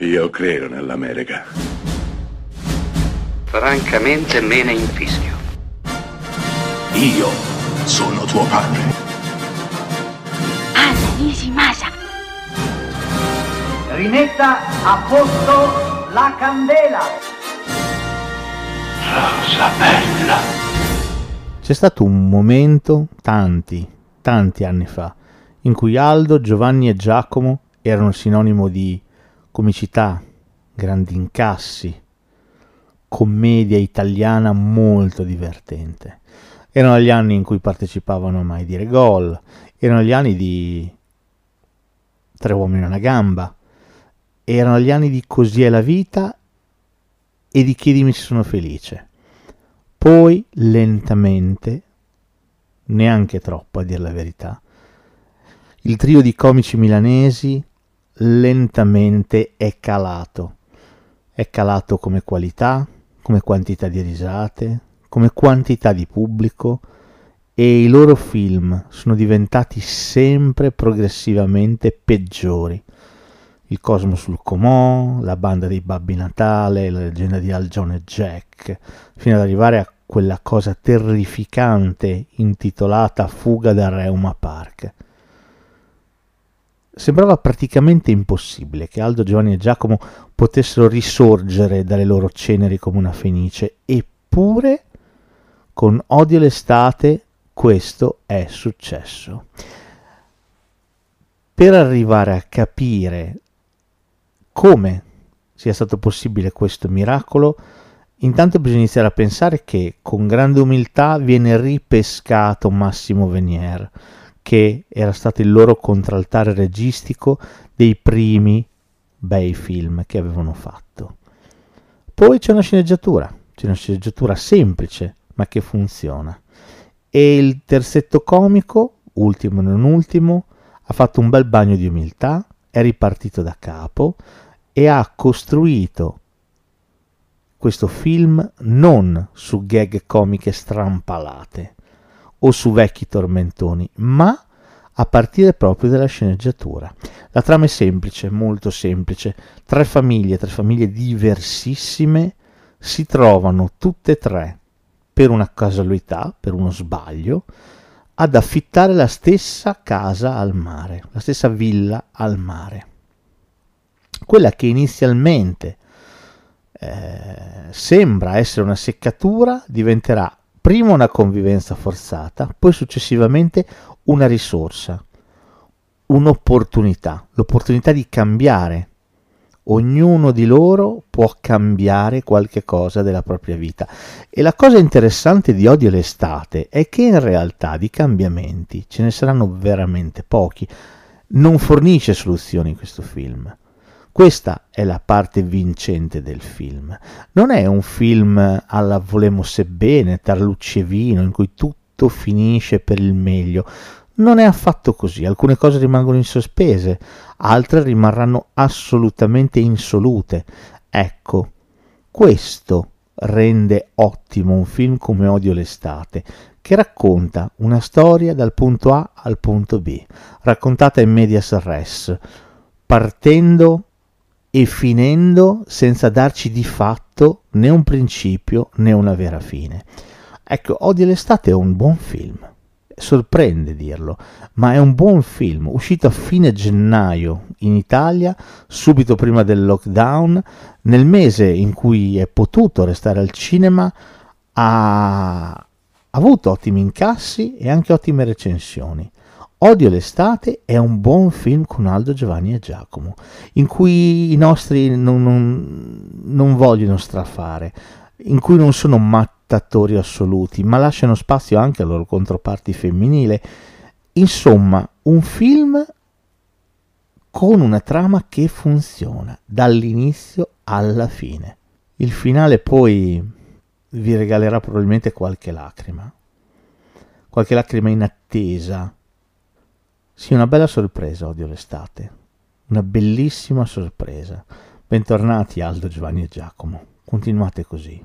Io credo nell'America. Francamente me ne infischio. Io sono tuo padre. Anna Nishimasa. Rimetta a posto la candela. Rosa bella. C'è stato un momento, tanti, tanti anni fa, in cui Aldo, Giovanni e Giacomo erano sinonimo di comicità, grandi incassi, commedia italiana molto divertente. Erano gli anni in cui partecipavano a Mai dire gol, erano gli anni di Tre uomini e una gamba, erano gli anni di Così è la vita e di Chiedimi se sono felice. Poi, lentamente, neanche troppo a dir la verità, il trio di comici milanesi lentamente è calato. È calato come qualità, come quantità di risate, come quantità di pubblico e i loro film sono diventati sempre progressivamente peggiori. Il Cosmo sul Comò, la banda dei Babbi Natale, la leggenda di Al John e Jack, fino ad arrivare a quella cosa terrificante intitolata Fuga da Reuma Park. Sembrava praticamente impossibile che Aldo, Giovanni e Giacomo potessero risorgere dalle loro ceneri come una fenice, eppure con Odio l'estate questo è successo. Per arrivare a capire come sia stato possibile questo miracolo, intanto bisogna iniziare a pensare che con grande umiltà viene ripescato Massimo Venier, che era stato il loro contraltare registico dei primi bei film che avevano fatto. Poi c'è una sceneggiatura, c'è una sceneggiatura semplice ma che funziona. E il terzetto comico, ultimo e non ultimo, ha fatto un bel bagno di umiltà, è ripartito da capo e ha costruito questo film non su gag comiche strampalate, o su vecchi tormentoni, ma a partire proprio dalla sceneggiatura. La trama è semplice, molto semplice. Tre famiglie, tre famiglie diversissime si trovano tutte e tre per una casualità, per uno sbaglio, ad affittare la stessa casa al mare, la stessa villa al mare. Quella che inizialmente eh, sembra essere una seccatura diventerà prima una convivenza forzata, poi successivamente una risorsa, un'opportunità, l'opportunità di cambiare. Ognuno di loro può cambiare qualche cosa della propria vita. E la cosa interessante di Odio l'estate è che in realtà di cambiamenti ce ne saranno veramente pochi. Non fornisce soluzioni questo film questa è la parte vincente del film. Non è un film alla volemo sebbene, tarlucci e vino, in cui tutto finisce per il meglio. Non è affatto così, alcune cose rimangono in sospese, altre rimarranno assolutamente insolute. Ecco, questo rende ottimo un film come Odio l'estate, che racconta una storia dal punto A al punto B, raccontata in medias res, partendo e finendo senza darci di fatto né un principio né una vera fine. Ecco, Odio l'estate è un buon film, sorprende dirlo, ma è un buon film, uscito a fine gennaio in Italia, subito prima del lockdown, nel mese in cui è potuto restare al cinema, ha avuto ottimi incassi e anche ottime recensioni. Odio l'estate è un buon film con Aldo, Giovanni e Giacomo, in cui i nostri non, non, non vogliono strafare, in cui non sono mattatori assoluti, ma lasciano spazio anche alle loro controparti femminile. Insomma, un film con una trama che funziona dall'inizio alla fine. Il finale poi vi regalerà probabilmente qualche lacrima, qualche lacrima in attesa sì, una bella sorpresa, odio l'estate. Una bellissima sorpresa. Bentornati Aldo, Giovanni e Giacomo. Continuate così.